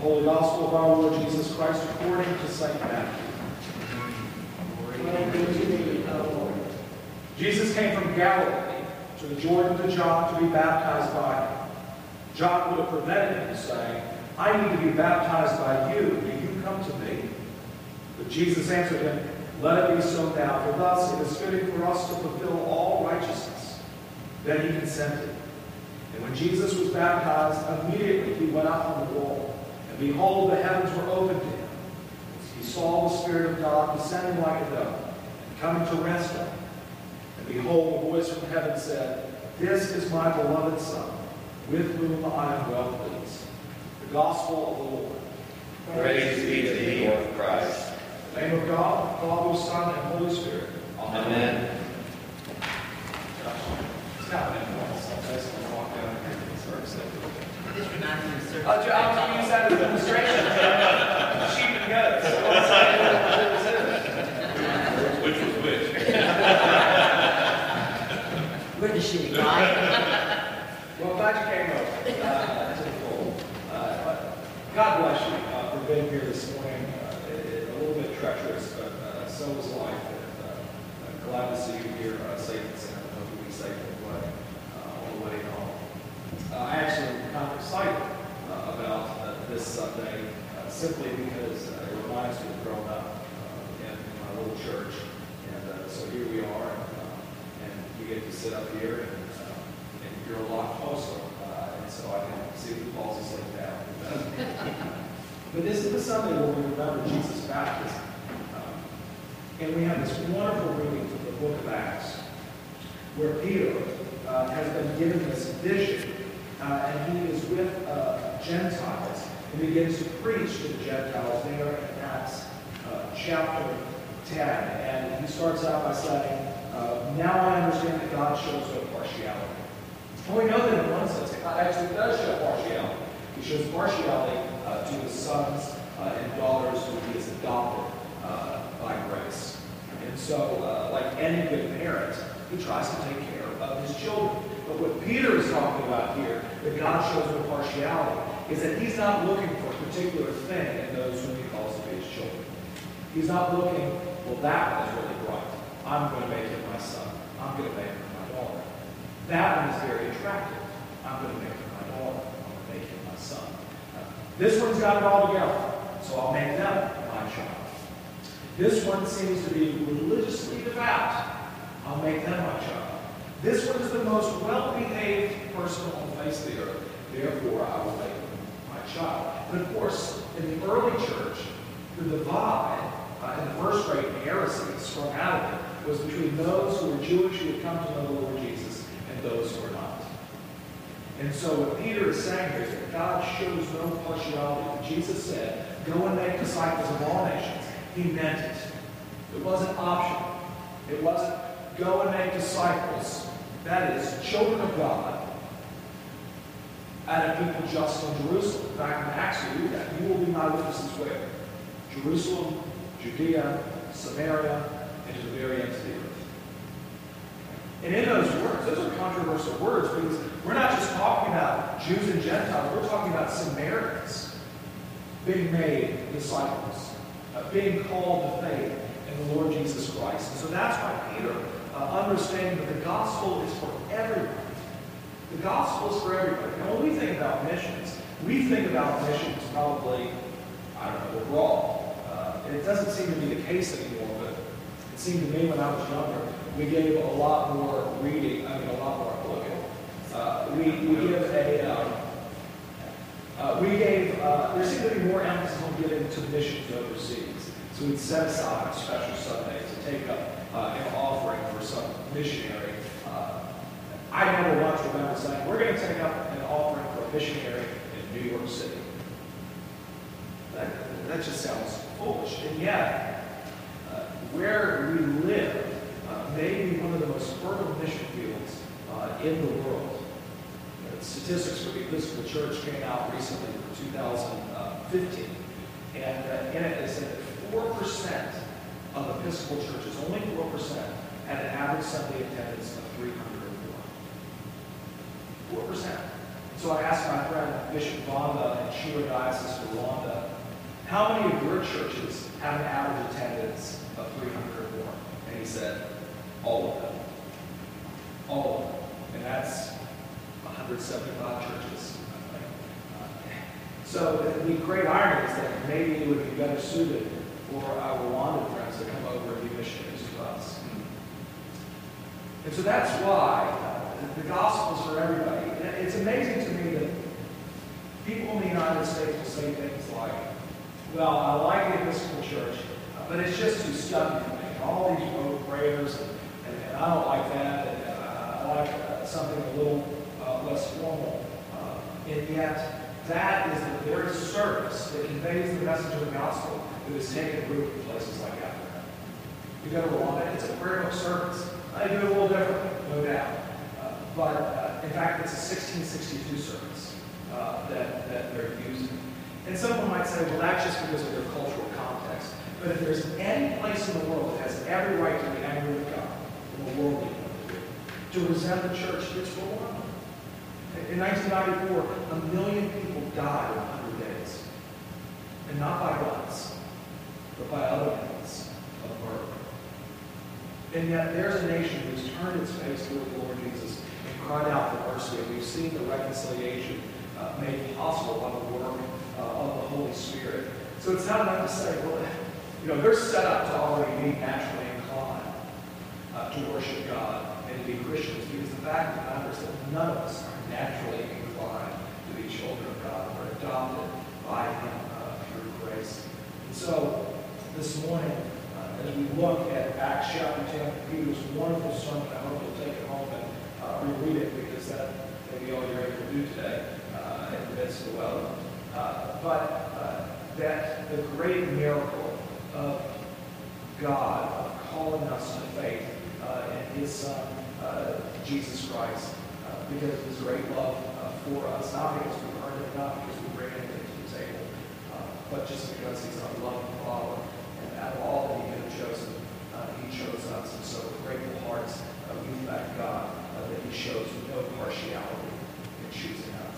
Holy Gospel of our Lord Jesus Christ according to St. Matthew. Jesus came from Galilee to the Jordan to John to be baptized by him. John would have prevented him, saying, I need to be baptized by you. Do you come to me? But Jesus answered him, Let it be so now, for thus it is fitting for us to fulfill all righteousness. Then he consented. And when Jesus was baptized, immediately he went up on the wall. And behold, the heavens were opened to him. He saw the Spirit of God descending like a dove, and coming to rest on him. And behold, a voice from heaven said, This is my beloved Son, with whom I am well pleased. The Gospel of the Lord. Praise be to thee, Lord Christ. In the name of God, Father, Son, and Holy Spirit. Amen. This reminds me of service. Joe, I'm going to use that as a demonstration. Sheep and goats. Which was which? Where the sheep, right? Well, glad you came over uh, to the fold. Uh, God bless you uh, for being here this morning. Uh, it, it, a little bit treacherous, but uh, so was life. And, uh, I'm glad to see you here uh, safe and sound. Hope you'll be safe on the way, uh, on the way home. Uh, I actually am kind of excited uh, about uh, this Sunday uh, simply because uh, it reminds me of growing up uh, in my little church. And uh, so here we are, and, uh, and we get to sit up here and, uh, and you're a lot closer. Uh, and so I can see who falls asleep now. but this is the Sunday where we remember Jesus' baptism. Um, and we have this wonderful reading from the book of Acts where Peter uh, has been given this vision uh, and he is with uh, Gentiles and begins to preach to the Gentiles there in Acts uh, chapter 10. And he starts out by saying, uh, Now I understand shows no partiality. And we know that in one sense, God actually does show partiality. He shows partiality uh, to his sons uh, and daughters who he has adopted uh, by grace. And so, uh, like any good parent, he tries to take care of his children. But what Peter is talking about here, that God shows no partiality, is that he's not looking for a particular thing in those whom he calls to be his children. He's not looking, well, that one is really bright. I'm going to make him my son. I'm going to make him daughter. That one is very attractive. I'm going to make him my daughter. I'm going to make him my son. This one's got it all together, so I'll make them my child. This one seems to be religiously devout. I'll make them my child. This one is the most well-behaved person on the face of the earth. Therefore, I will make them my child. But of course, in the early church, the divide first great heresy that sprung out of it was between those who were Jewish who had come to know the Lord Jesus and those who were not. And so what Peter is saying here is that God shows no partiality. Jesus said, go and make disciples of all nations. He meant it. It wasn't optional. It wasn't go and make disciples. That is, children of God, out of people just in Jerusalem. Fact, in Acts we read that. You will be my witnesses where? Jerusalem, Judea, Samaria, and to the very ends of the earth. And in those words, those are controversial words because we're not just talking about Jews and Gentiles, we're talking about Samaritans being made disciples, uh, being called to faith in the Lord Jesus Christ. And so that's why Peter, uh, understanding that the gospel is for everybody, the gospel is for everybody. Now, when we think about missions, we think about missions probably, I don't know, abroad. And it doesn't seem to be the case anymore, but it seemed to me when I was younger, we gave a lot more reading, I mean, a lot more looking. Uh, we, we give a, um, uh, we gave, uh, there seemed to be more emphasis on giving to missions overseas. So we'd set aside a special Sunday to take up uh, an offering for some missionary. Uh, I never once remember saying, we're going to take up an offering for a missionary in New York City. That, that just sounds foolish. And yet, uh, where we live uh, may be one of the most fertile mission fields uh, in the world. You know, statistics for the Episcopal Church came out recently for 2015, and uh, in it it said that 4% of Episcopal churches, only 4%, had an average Sunday attendance of 300 or more. 4%. So I asked my friend Bishop Mbanda and Shyira Diocese of Rwanda, how many of your churches have an average attendance of 300 or more? And he said, all of them. All of them. And that's 175 churches. So the great irony is that maybe it would be better suited for our Rwandan friends to come over and be missionaries to us. And so that's why uh, the gospel's for everybody. It's amazing to me that people in the United States will say things like, well, I like the Episcopal Church, but it's just too stuffy for me. All these rote prayers, and, and, and I don't like that, and uh, I like uh, something a little uh, less formal. Uh, and yet, that is the very service that conveys the message of the gospel that is taken root in places like Africa. You go to Rwanda, it's a prayer book service. I do it a little differently, no doubt. Uh, but uh, in fact, it's a 1662 service that, that they're using. And someone might say, well, that's just because of their cultural context. But if there's any place in the world that has every right to be angry with God, in the world, to resent the church, it's Rwanda. In 1994, a million people died in 100 days. And not by guns, but by other means of murder. And yet there's a nation who's turned its face toward the Lord Jesus and cried out for mercy. And we've seen the reconciliation uh, made possible by the work uh, of the Holy Spirit. So it's not enough to say, well, you know, they're set up to already be naturally inclined uh, to worship God and to be Christians because the fact of the matter is that none of us are naturally inclined to be children of God. We're adopted by Him uh, through grace. And so this morning, uh, as we look at Acts chapter 10, Peter's wonderful sermon, I hope you'll take it home and uh, reread it because that may be all you're able to do today uh, in the midst of the weather. Uh, but uh, that the great miracle of God of calling us to faith uh, in His Son, uh, Jesus Christ, uh, because of His great love for us, not because we earned it, not because we bring anything to the table, but just because He's our loving Father, and out of all that He could have chosen, He chose us. And so, with grateful hearts, we thank God that He shows no partiality in choosing us.